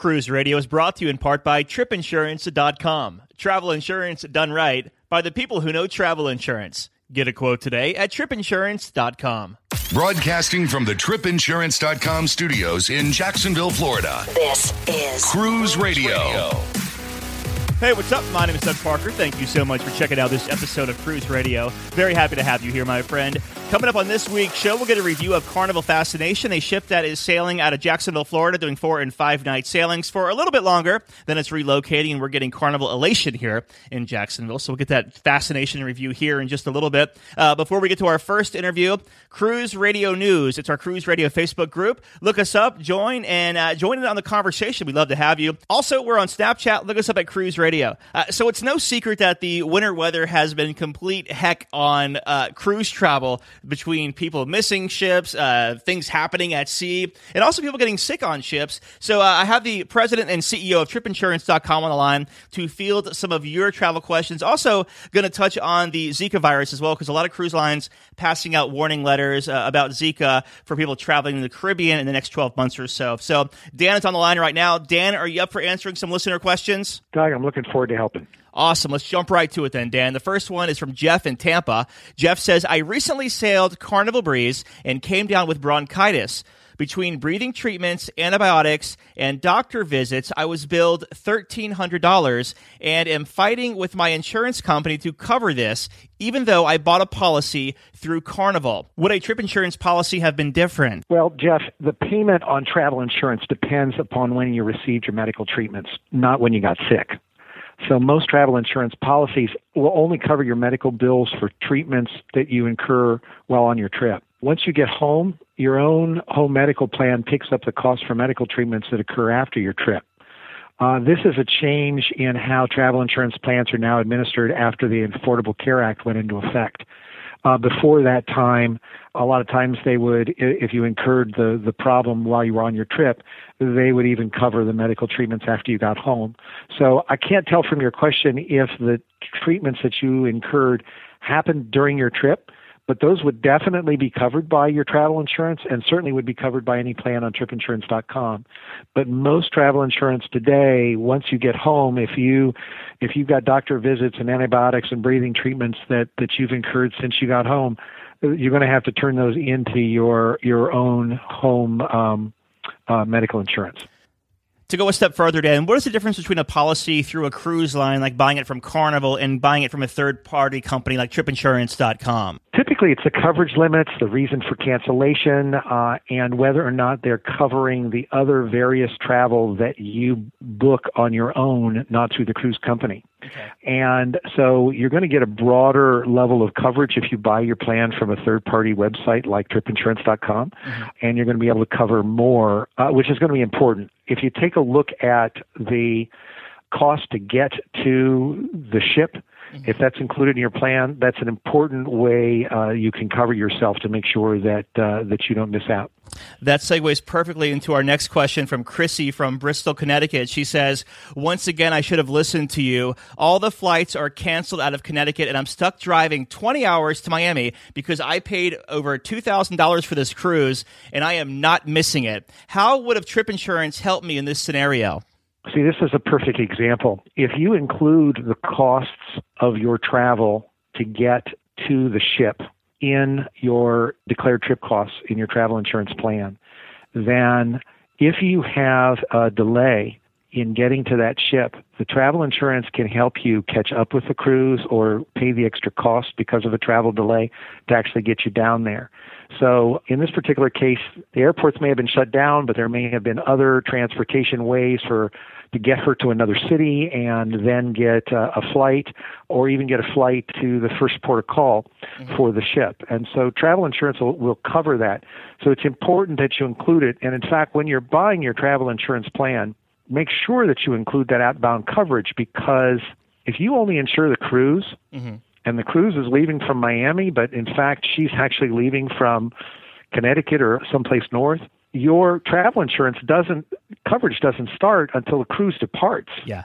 Cruise Radio is brought to you in part by tripinsurance.com. Travel insurance done right by the people who know travel insurance. Get a quote today at tripinsurance.com. Broadcasting from the tripinsurance.com studios in Jacksonville, Florida. This is Cruise Radio. Hey, what's up? My name is Doug Parker. Thank you so much for checking out this episode of Cruise Radio. Very happy to have you here, my friend. Coming up on this week's show, we'll get a review of Carnival Fascination, a ship that is sailing out of Jacksonville, Florida, doing four and five night sailings for a little bit longer. Then it's relocating, and we're getting Carnival Elation here in Jacksonville. So we'll get that Fascination review here in just a little bit. Uh, before we get to our first interview, Cruise Radio News. It's our Cruise Radio Facebook group. Look us up, join, and uh, join in on the conversation. We'd love to have you. Also, we're on Snapchat. Look us up at Cruise Radio. Uh, so it's no secret that the winter weather has been complete heck on uh, cruise travel between people missing ships, uh, things happening at sea, and also people getting sick on ships. So uh, I have the president and CEO of TripInsurance.com on the line to field some of your travel questions. Also, going to touch on the Zika virus as well, because a lot of cruise lines passing out warning letters uh, about Zika for people traveling in the Caribbean in the next 12 months or so. So Dan is on the line right now. Dan, are you up for answering some listener questions? Doug, I'm looking forward to helping. Awesome. Let's jump right to it then, Dan. The first one is from Jeff in Tampa. Jeff says, I recently sailed Carnival Breeze and came down with bronchitis. Between breathing treatments, antibiotics, and doctor visits, I was billed $1,300 and am fighting with my insurance company to cover this, even though I bought a policy through Carnival. Would a trip insurance policy have been different? Well, Jeff, the payment on travel insurance depends upon when you received your medical treatments, not when you got sick. So most travel insurance policies will only cover your medical bills for treatments that you incur while on your trip. Once you get home, your own home medical plan picks up the cost for medical treatments that occur after your trip. Uh, this is a change in how travel insurance plans are now administered after the Affordable Care Act went into effect. Uh, before that time, a lot of times they would, if you incurred the, the problem while you were on your trip, they would even cover the medical treatments after you got home. So I can't tell from your question if the treatments that you incurred happened during your trip but those would definitely be covered by your travel insurance and certainly would be covered by any plan on tripinsurance.com. But most travel insurance today, once you get home, if you if you've got doctor visits and antibiotics and breathing treatments that that you've incurred since you got home, you're going to have to turn those into your your own home um, uh, medical insurance to go a step further, Dan, what is the difference between a policy through a cruise line, like buying it from Carnival, and buying it from a third party company like tripinsurance.com? Typically, it's the coverage limits, the reason for cancellation, uh, and whether or not they're covering the other various travel that you book on your own, not through the cruise company. Okay. And so you're going to get a broader level of coverage if you buy your plan from a third party website like tripinsurance.com, mm-hmm. and you're going to be able to cover more, uh, which is going to be important. If you take a look at the cost to get to the ship, if that's included in your plan, that's an important way uh, you can cover yourself to make sure that uh, that you don't miss out. That segues perfectly into our next question from Chrissy from Bristol, Connecticut. She says, Once again, I should have listened to you. All the flights are canceled out of Connecticut, and I'm stuck driving 20 hours to Miami because I paid over $2,000 for this cruise, and I am not missing it. How would have trip insurance helped me in this scenario? See, this is a perfect example. If you include the costs of your travel to get to the ship in your declared trip costs in your travel insurance plan, then if you have a delay in getting to that ship, the travel insurance can help you catch up with the cruise or pay the extra cost because of a travel delay to actually get you down there. So in this particular case, the airports may have been shut down, but there may have been other transportation ways for to get her to another city and then get uh, a flight or even get a flight to the first port of call mm-hmm. for the ship. And so travel insurance will, will cover that. So it's important that you include it. And in fact, when you're buying your travel insurance plan, make sure that you include that outbound coverage because if you only insure the cruise, mm-hmm and the cruise is leaving from Miami, but in fact, she's actually leaving from Connecticut or someplace north. Your travel insurance doesn't coverage doesn't start until the cruise departs. Yeah.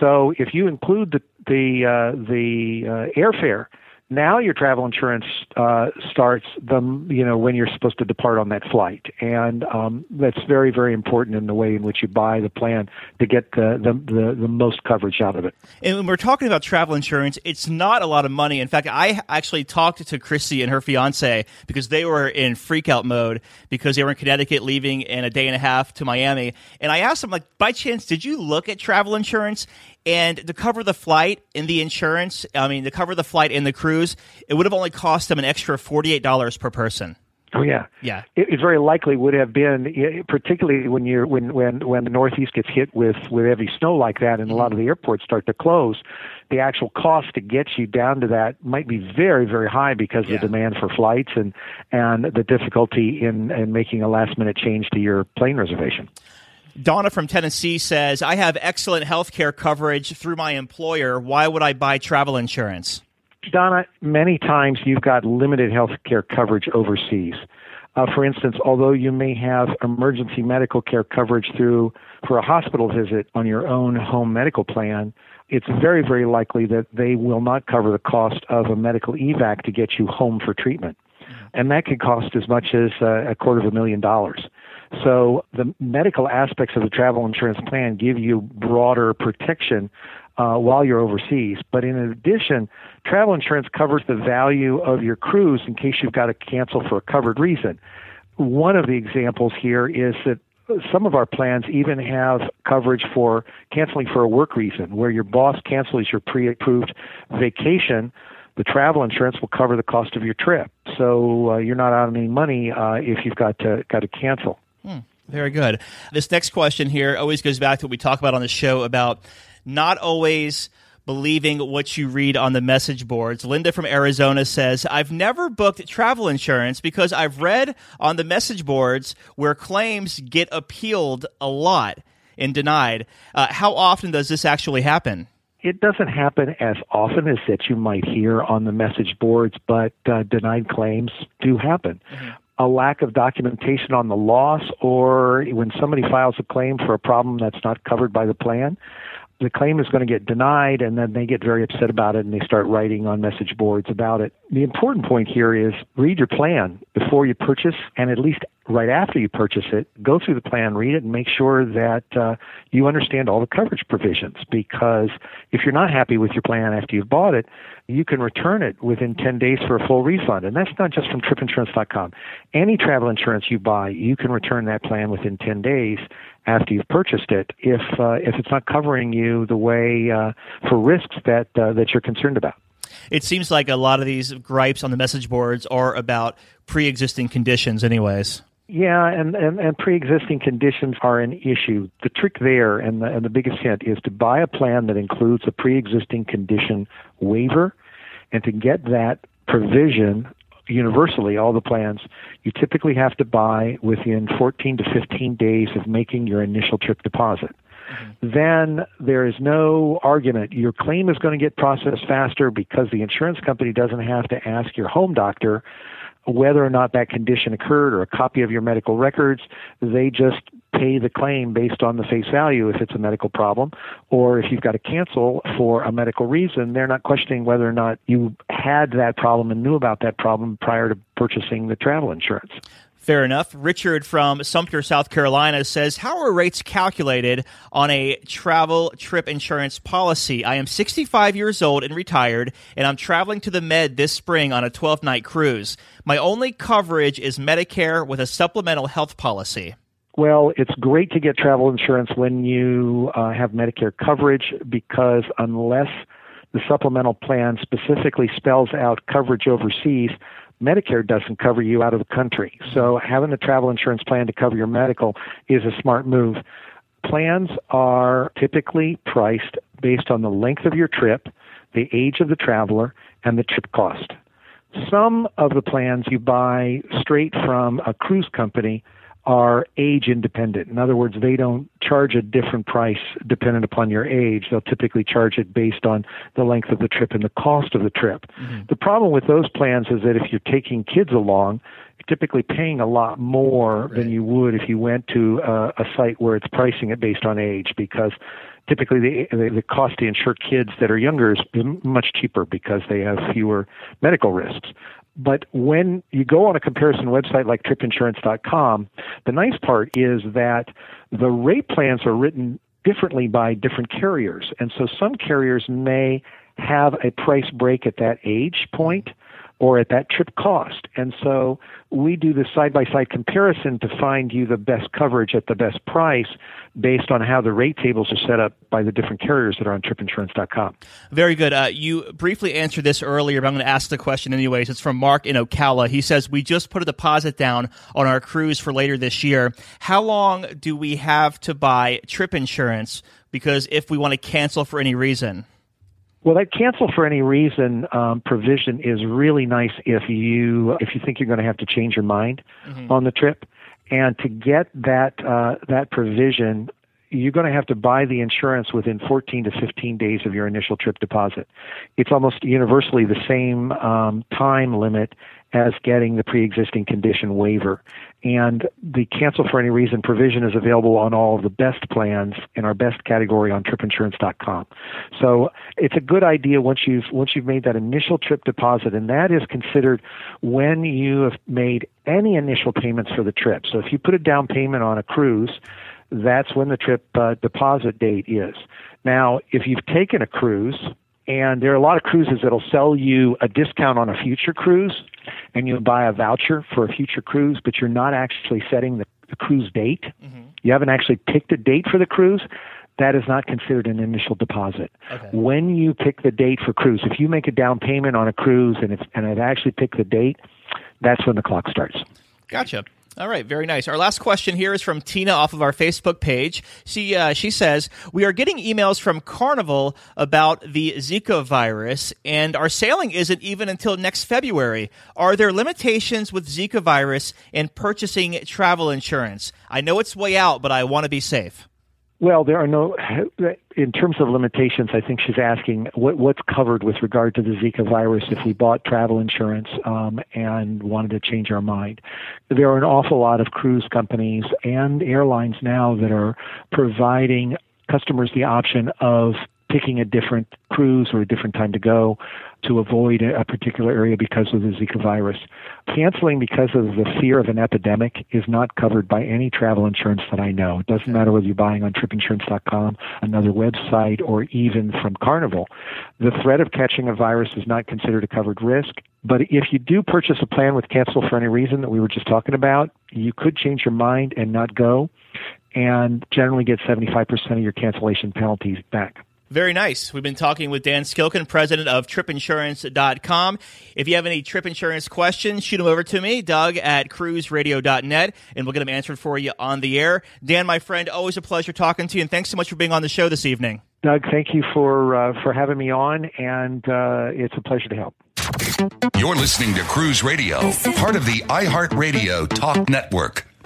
So if you include the the uh, the uh, airfare, Now your travel insurance uh, starts the you know when you're supposed to depart on that flight, and um, that's very very important in the way in which you buy the plan to get the, the the, the most coverage out of it. And when we're talking about travel insurance, it's not a lot of money. In fact, I actually talked to Chrissy and her fiance because they were in freakout mode because they were in Connecticut, leaving in a day and a half to Miami, and I asked them like, by chance, did you look at travel insurance? And to cover the flight and the insurance, I mean, to cover the flight and the cruise, it would have only cost them an extra $48 per person. Oh yeah, yeah. It, it very likely would have been, particularly when you're when when when the Northeast gets hit with with heavy snow like that, and a lot of the airports start to close. The actual cost to get you down to that might be very very high because yeah. of the demand for flights and and the difficulty in in making a last minute change to your plane reservation. Donna from Tennessee says, I have excellent health care coverage through my employer. Why would I buy travel insurance? Donna, many times you've got limited health care coverage overseas. Uh, for instance, although you may have emergency medical care coverage through for a hospital visit on your own home medical plan, it's very, very likely that they will not cover the cost of a medical evac to get you home for treatment. And that could cost as much as uh, a quarter of a million dollars. So the medical aspects of the travel insurance plan give you broader protection uh, while you're overseas. But in addition, travel insurance covers the value of your cruise in case you've got to cancel for a covered reason. One of the examples here is that some of our plans even have coverage for canceling for a work reason, where your boss cancels your pre approved vacation. The travel insurance will cover the cost of your trip, so uh, you're not out of any money uh, if you've got to got to cancel. Hmm, very good. This next question here always goes back to what we talk about on the show about not always believing what you read on the message boards. Linda from Arizona says, I've never booked travel insurance because I've read on the message boards where claims get appealed a lot and denied. Uh, how often does this actually happen? It doesn't happen as often as that you might hear on the message boards, but uh, denied claims do happen. Mm-hmm a lack of documentation on the loss or when somebody files a claim for a problem that's not covered by the plan, the claim is going to get denied and then they get very upset about it and they start writing on message boards about it. The important point here is read your plan before you purchase and at least right after you purchase it, go through the plan, read it, and make sure that uh, you understand all the coverage provisions. Because if you're not happy with your plan after you've bought it, you can return it within 10 days for a full refund. And that's not just from tripinsurance.com. Any travel insurance you buy, you can return that plan within 10 days after you've purchased it if uh, if it's not covering you the way uh, for risks that uh, that you're concerned about. It seems like a lot of these gripes on the message boards are about pre-existing conditions, anyways. Yeah, and, and, and pre-existing conditions are an issue. The trick there, and the, and the biggest hint, is to buy a plan that includes a pre-existing condition waiver, and to get that provision universally, all the plans, you typically have to buy within 14 to 15 days of making your initial trip deposit. Mm-hmm. Then there is no argument. Your claim is going to get processed faster because the insurance company doesn't have to ask your home doctor whether or not that condition occurred or a copy of your medical records. They just pay the claim based on the face value if it's a medical problem, or if you've got to cancel for a medical reason, they're not questioning whether or not you had that problem and knew about that problem prior to purchasing the travel insurance. Fair enough. Richard from Sumter, South Carolina says, How are rates calculated on a travel trip insurance policy? I am 65 years old and retired, and I'm traveling to the Med this spring on a 12 night cruise. My only coverage is Medicare with a supplemental health policy. Well, it's great to get travel insurance when you uh, have Medicare coverage because unless the supplemental plan specifically spells out coverage overseas, Medicare doesn't cover you out of the country. So having a travel insurance plan to cover your medical is a smart move. Plans are typically priced based on the length of your trip, the age of the traveler, and the trip cost. Some of the plans you buy straight from a cruise company are age independent. In other words, they don't charge a different price dependent upon your age. They'll typically charge it based on the length of the trip and the cost of the trip. Mm-hmm. The problem with those plans is that if you're taking kids along, you're typically paying a lot more right. than you would if you went to a, a site where it's pricing it based on age because typically the, the, the cost to insure kids that are younger is much cheaper because they have fewer medical risks. But when you go on a comparison website like tripinsurance.com, the nice part is that the rate plans are written differently by different carriers. And so some carriers may have a price break at that age point or at that trip cost. And so we do the side by side comparison to find you the best coverage at the best price based on how the rate tables are set up by the different carriers that are on tripinsurance.com. Very good. Uh, you briefly answered this earlier, but I'm going to ask the question anyways. It's from Mark in Ocala. He says, We just put a deposit down on our cruise for later this year. How long do we have to buy trip insurance? Because if we want to cancel for any reason, well, that cancel for any reason um, provision is really nice if you if you think you're going to have to change your mind mm-hmm. on the trip, and to get that uh, that provision, you're going to have to buy the insurance within 14 to 15 days of your initial trip deposit. It's almost universally the same um, time limit as getting the pre-existing condition waiver. And the cancel for any reason provision is available on all of the best plans in our best category on tripinsurance.com. So it's a good idea once you've once you've made that initial trip deposit, and that is considered when you have made any initial payments for the trip. So if you put a down payment on a cruise, that's when the trip uh, deposit date is. Now, if you've taken a cruise and there are a lot of cruises that'll sell you a discount on a future cruise, and you buy a voucher for a future cruise, but you're not actually setting the, the cruise date. Mm-hmm. You haven't actually picked a date for the cruise. That is not considered an initial deposit. Okay. When you pick the date for cruise, if you make a down payment on a cruise and it's and I've actually picked the date, that's when the clock starts. Gotcha. All right, very nice. Our last question here is from Tina off of our Facebook page. She uh, she says we are getting emails from Carnival about the Zika virus, and our sailing isn't even until next February. Are there limitations with Zika virus in purchasing travel insurance? I know it's way out, but I want to be safe. Well, there are no, in terms of limitations, I think she's asking what, what's covered with regard to the Zika virus if we bought travel insurance um, and wanted to change our mind. There are an awful lot of cruise companies and airlines now that are providing customers the option of picking a different cruise or a different time to go to avoid a particular area because of the Zika virus. Canceling because of the fear of an epidemic is not covered by any travel insurance that I know. It doesn't matter whether you're buying on tripinsurance.com, another website, or even from Carnival. The threat of catching a virus is not considered a covered risk. But if you do purchase a plan with cancel for any reason that we were just talking about, you could change your mind and not go and generally get 75% of your cancellation penalties back. Very nice. We've been talking with Dan Skilken, president of tripinsurance.com. If you have any trip insurance questions, shoot them over to me, Doug at cruiseradio.net, and we'll get them answered for you on the air. Dan, my friend, always a pleasure talking to you, and thanks so much for being on the show this evening. Doug, thank you for uh, for having me on, and uh, it's a pleasure to help. You're listening to Cruise Radio, part of the iHeartRadio Talk Network.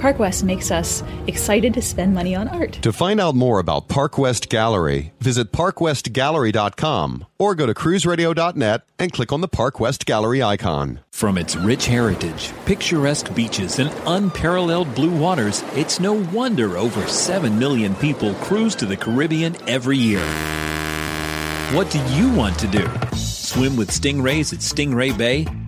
Park West makes us excited to spend money on art. To find out more about Park West Gallery, visit parkwestgallery.com or go to cruiseradio.net and click on the Park West Gallery icon. From its rich heritage, picturesque beaches, and unparalleled blue waters, it's no wonder over 7 million people cruise to the Caribbean every year. What do you want to do? Swim with stingrays at Stingray Bay?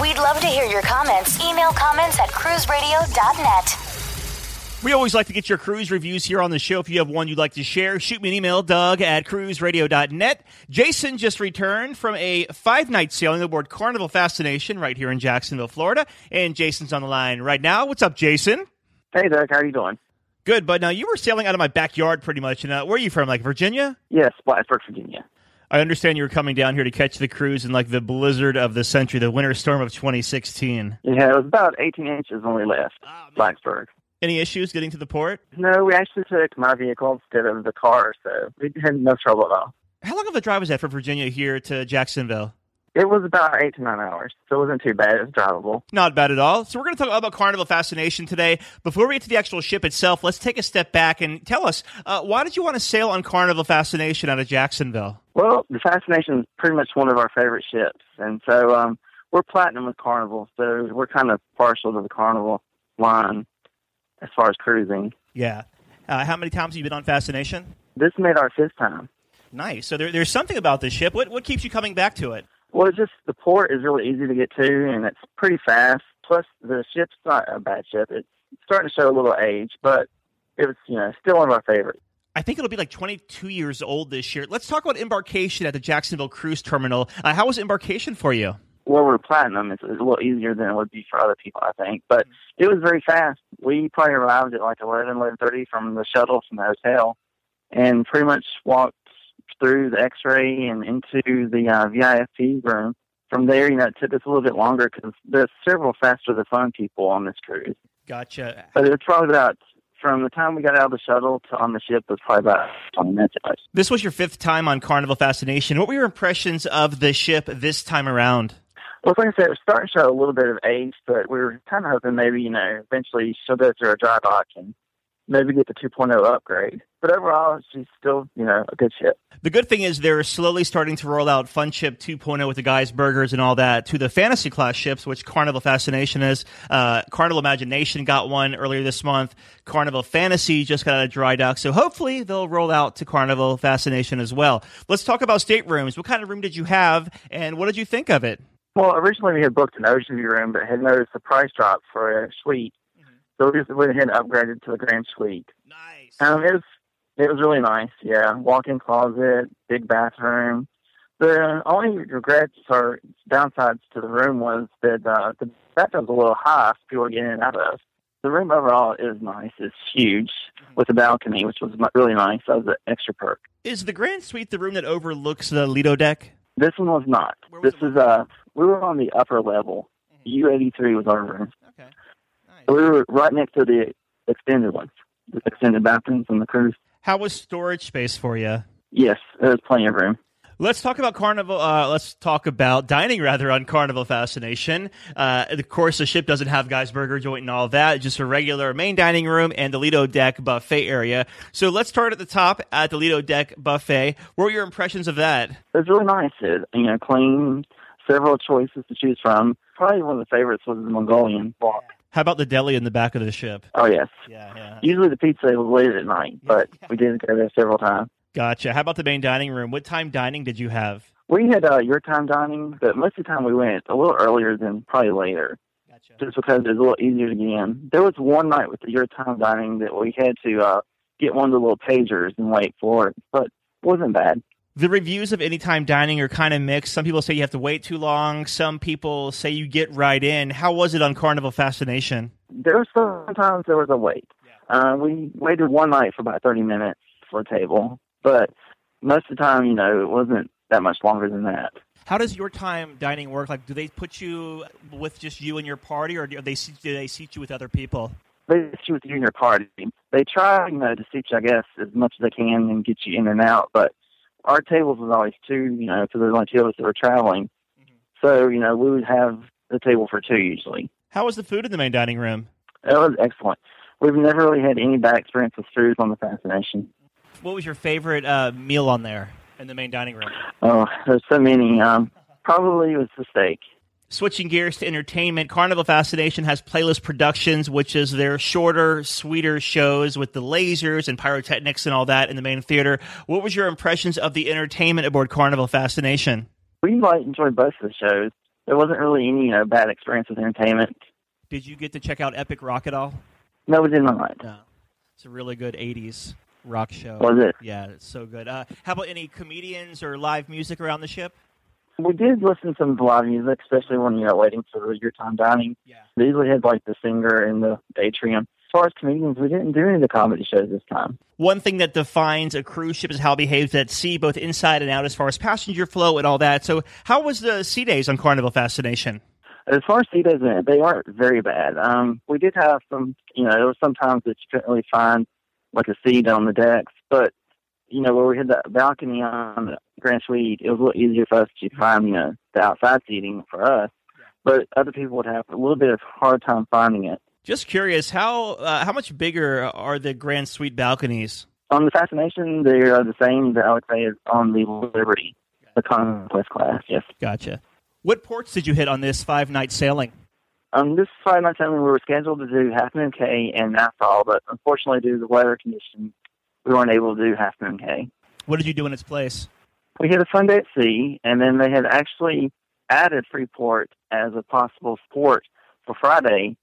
We'd love to hear your comments. Email comments at cruiseradio.net. We always like to get your cruise reviews here on the show. If you have one you'd like to share, shoot me an email, Doug at cruiseradio.net. Jason just returned from a five night sailing aboard Carnival Fascination right here in Jacksonville, Florida. And Jason's on the line right now. What's up, Jason? Hey, Doug. How are you doing? Good, but now you were sailing out of my backyard pretty much. And uh, where are you from? Like Virginia? Yes, Blacksburg, Virginia. I understand you were coming down here to catch the cruise in like the blizzard of the century, the winter storm of 2016. Yeah, it was about 18 inches when we left oh, Blacksburg. Any issues getting to the port? No, we actually took my vehicle instead of the car, so we had no trouble at all. How long of a drive was that from Virginia here to Jacksonville? It was about eight to nine hours, so it wasn't too bad. It was drivable. Not bad at all. So we're going to talk about Carnival Fascination today. Before we get to the actual ship itself, let's take a step back and tell us uh, why did you want to sail on Carnival Fascination out of Jacksonville? Well, the Fascination is pretty much one of our favorite ships, and so um, we're platinum with Carnival, so we're kind of partial to the Carnival line as far as cruising. Yeah. Uh, how many times have you been on Fascination? This made our fifth time. Nice. So there, there's something about this ship. What what keeps you coming back to it? Well, it's just the port is really easy to get to, and it's pretty fast. Plus, the ship's not a bad ship. It's starting to show a little age, but it was you know still one of my favorites. I think it'll be like 22 years old this year. Let's talk about embarkation at the Jacksonville Cruise Terminal. Uh, how was embarkation for you? well, we're platinum. It's, it's a little easier than it would be for other people, I think. But it was very fast. We probably arrived at like eleven, eleven thirty from the shuttle from the hotel, and pretty much walked through the X-ray and into the uh, VIP room. From there, you know, it took us a little bit longer because there's several faster the fun people on this cruise. Gotcha. But it's probably about from the time we got out of the shuttle to on the ship was probably about 20 minutes. This was your fifth time on Carnival Fascination. What were your impressions of the ship this time around? Well, like I said, we're starting to show a little bit of age, but we were kind of hoping maybe, you know, eventually she'll go through a dry dock and maybe get the 2.0 upgrade. But overall, she's still, you know, a good ship. The good thing is they're slowly starting to roll out Fun Ship 2.0 with the Guy's burgers and all that to the fantasy class ships, which Carnival Fascination is. Uh, Carnival Imagination got one earlier this month. Carnival Fantasy just got out of dry dock. So hopefully they'll roll out to Carnival Fascination as well. Let's talk about staterooms. What kind of room did you have and what did you think of it? Well, originally we had booked an ocean view room, but had noticed the price drop for a suite, mm-hmm. so we just went ahead and upgraded to the grand suite. Nice. Um, it was it was really nice. Yeah, walk-in closet, big bathroom. The only regrets or downsides to the room was that uh, the bathroom's a little high for people to get in and out of. The room overall is nice. It's huge with a balcony, which was really nice. That was an extra perk. Is the grand suite the room that overlooks the Lido deck? This one was not. this is uh we were on the upper level. Mm-hmm. U eighty three was our room. Okay. Nice. we were right next to the extended ones, the extended bathrooms on the cruise. How was storage space for you? Yes, there was plenty of room. Let's talk about Carnival. Uh, let's talk about dining rather on Carnival Fascination. Uh, of course, the ship doesn't have Guy's Burger joint and all that. Just a regular main dining room and the Lido Deck buffet area. So let's start at the top at the Lido Deck buffet. What were your impressions of that? It was really nice. It, you know, clean, several choices to choose from. Probably one of the favorites was the Mongolian wok. How about the deli in the back of the ship? Oh yes. Yeah, yeah. Usually the pizza was late at night, but yeah. we did go there several times. Gotcha. How about the main dining room? What time dining did you have? We had uh, your time dining, but most of the time we went a little earlier than probably later. Gotcha. Just because it was a little easier to get in. There was one night with the your time dining that we had to uh, get one of the little pagers and wait for it, but it wasn't bad. The reviews of anytime dining are kind of mixed. Some people say you have to wait too long. Some people say you get right in. How was it on Carnival Fascination? There was sometimes there was a wait. Uh, we waited one night for about thirty minutes for a table, but most of the time, you know, it wasn't that much longer than that. How does your time dining work? Like, do they put you with just you and your party, or do they do they seat you with other people? They seat you with you and your party. They try, you know, to seat you, I guess, as much as they can and get you in and out. But our tables was always two, you know, because there's only two of us that were traveling. Mm-hmm. So, you know, we would have the table for two usually. How was the food in the main dining room? It was excellent. We've never really had any bad experience with food on the Fascination. What was your favorite uh, meal on there in the main dining room? Oh, there's so many. Um, probably it was the steak. Switching gears to entertainment, Carnival Fascination has Playlist Productions, which is their shorter, sweeter shows with the lasers and pyrotechnics and all that in the main theater. What was your impressions of the entertainment aboard Carnival Fascination? We like enjoyed both of the shows. There wasn't really any you know, bad experience with entertainment. Did you get to check out Epic Rock at all? No, we did not. No. It's a really good '80s rock show. Was it? Yeah, it's so good. Uh, how about any comedians or live music around the ship? We did listen to some live music, especially when you're waiting for your time dining. Yeah. They usually had like the singer in the atrium. As far as comedians, we didn't do any of the comedy shows this time. One thing that defines a cruise ship is how it behaves at sea, both inside and out, as far as passenger flow and all that. So, how was the sea days on Carnival Fascination? As far as sea days went, they aren't very bad. Um, we did have some, you know, there was sometimes that you couldn't really find like a seat on the decks, but you know, where we had that balcony on the Grand Suite, it was a little easier for us to find, you know, the outside seating for us. But other people would have a little bit of hard time finding it. Just curious, how uh, how much bigger are the Grand Suite balconies? On the Fascination, they are the same that I would say as on the Liberty, the Conquest class. Yes. Gotcha. What ports did you hit on this five night sailing? Um, this five night sailing, we were scheduled to do Half Moon Cay and Nassau, but unfortunately, due to the weather conditions, we weren't able to do Half Moon Cay. What did you do in its place? We had a fun day at sea, and then they had actually added Freeport as a possible port for Friday,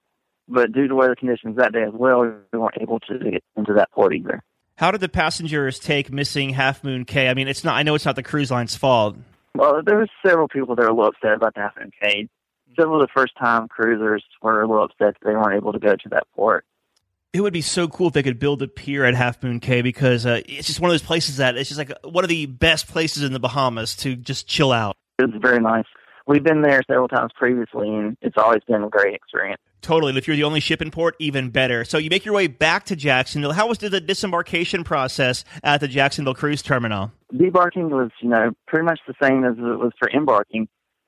but due to weather conditions that day as well, we weren't able to get into that port either. How did the passengers take missing Half Moon Cay? I mean, it's not. I know it's not the cruise line's fault. Well, there was several people that were a little upset about the Half Moon Cay. Several of the first time cruisers were a little upset that they weren't able to go to that port. It would be so cool if they could build a pier at Half Moon Cay because uh, it's just one of those places that it's just like one of the best places in the Bahamas to just chill out. It's very nice. We've been there several times previously, and it's always been a great experience. Totally. And if you're the only ship in port, even better. So you make your way back to Jacksonville. How was the disembarkation process at the Jacksonville Cruise Terminal? Debarking was, you know, pretty much the same as it was for embarking.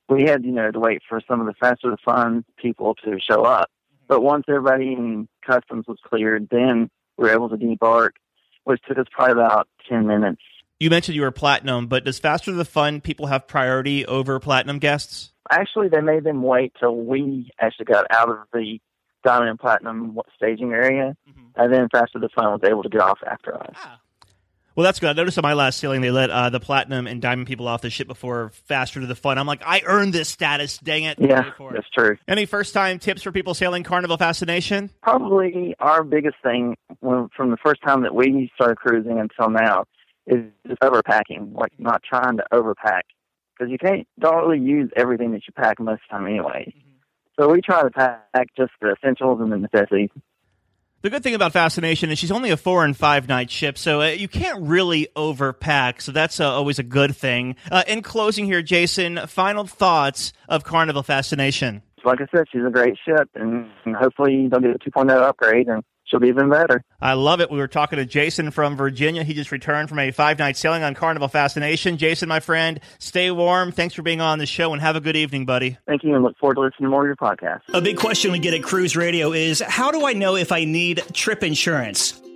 We had, you know, to wait for some of the faster the fun people to show up. But once everybody in customs was cleared, then we were able to debark, which took us probably about 10 minutes. You mentioned you were platinum, but does Faster the Fun people have priority over platinum guests? Actually, they made them wait till we actually got out of the diamond and platinum staging area, mm-hmm. and then Faster the Fun was able to get off after us. Ah. Well, that's good. I noticed on my last sailing they let uh, the platinum and diamond people off the ship before faster to the fun. I'm like, I earned this status. Dang it! Yeah, that's true. Any first time tips for people sailing Carnival Fascination? Probably our biggest thing when, from the first time that we started cruising until now is just overpacking, like not trying to overpack because you can't don't really use everything that you pack most of the time anyway. Mm-hmm. So we try to pack just the essentials and the necessities. The good thing about Fascination is she's only a four and five night ship, so uh, you can't really overpack. So that's uh, always a good thing. Uh, in closing here, Jason, final thoughts of Carnival Fascination. Like I said, she's a great ship, and hopefully they'll get a 2.0 upgrade and she'll be even better. I love it. We were talking to Jason from Virginia. He just returned from a five night sailing on Carnival Fascination. Jason, my friend, stay warm. Thanks for being on the show and have a good evening, buddy. Thank you and look forward to listening to more of your podcast. A big question we get at Cruise Radio is how do I know if I need trip insurance?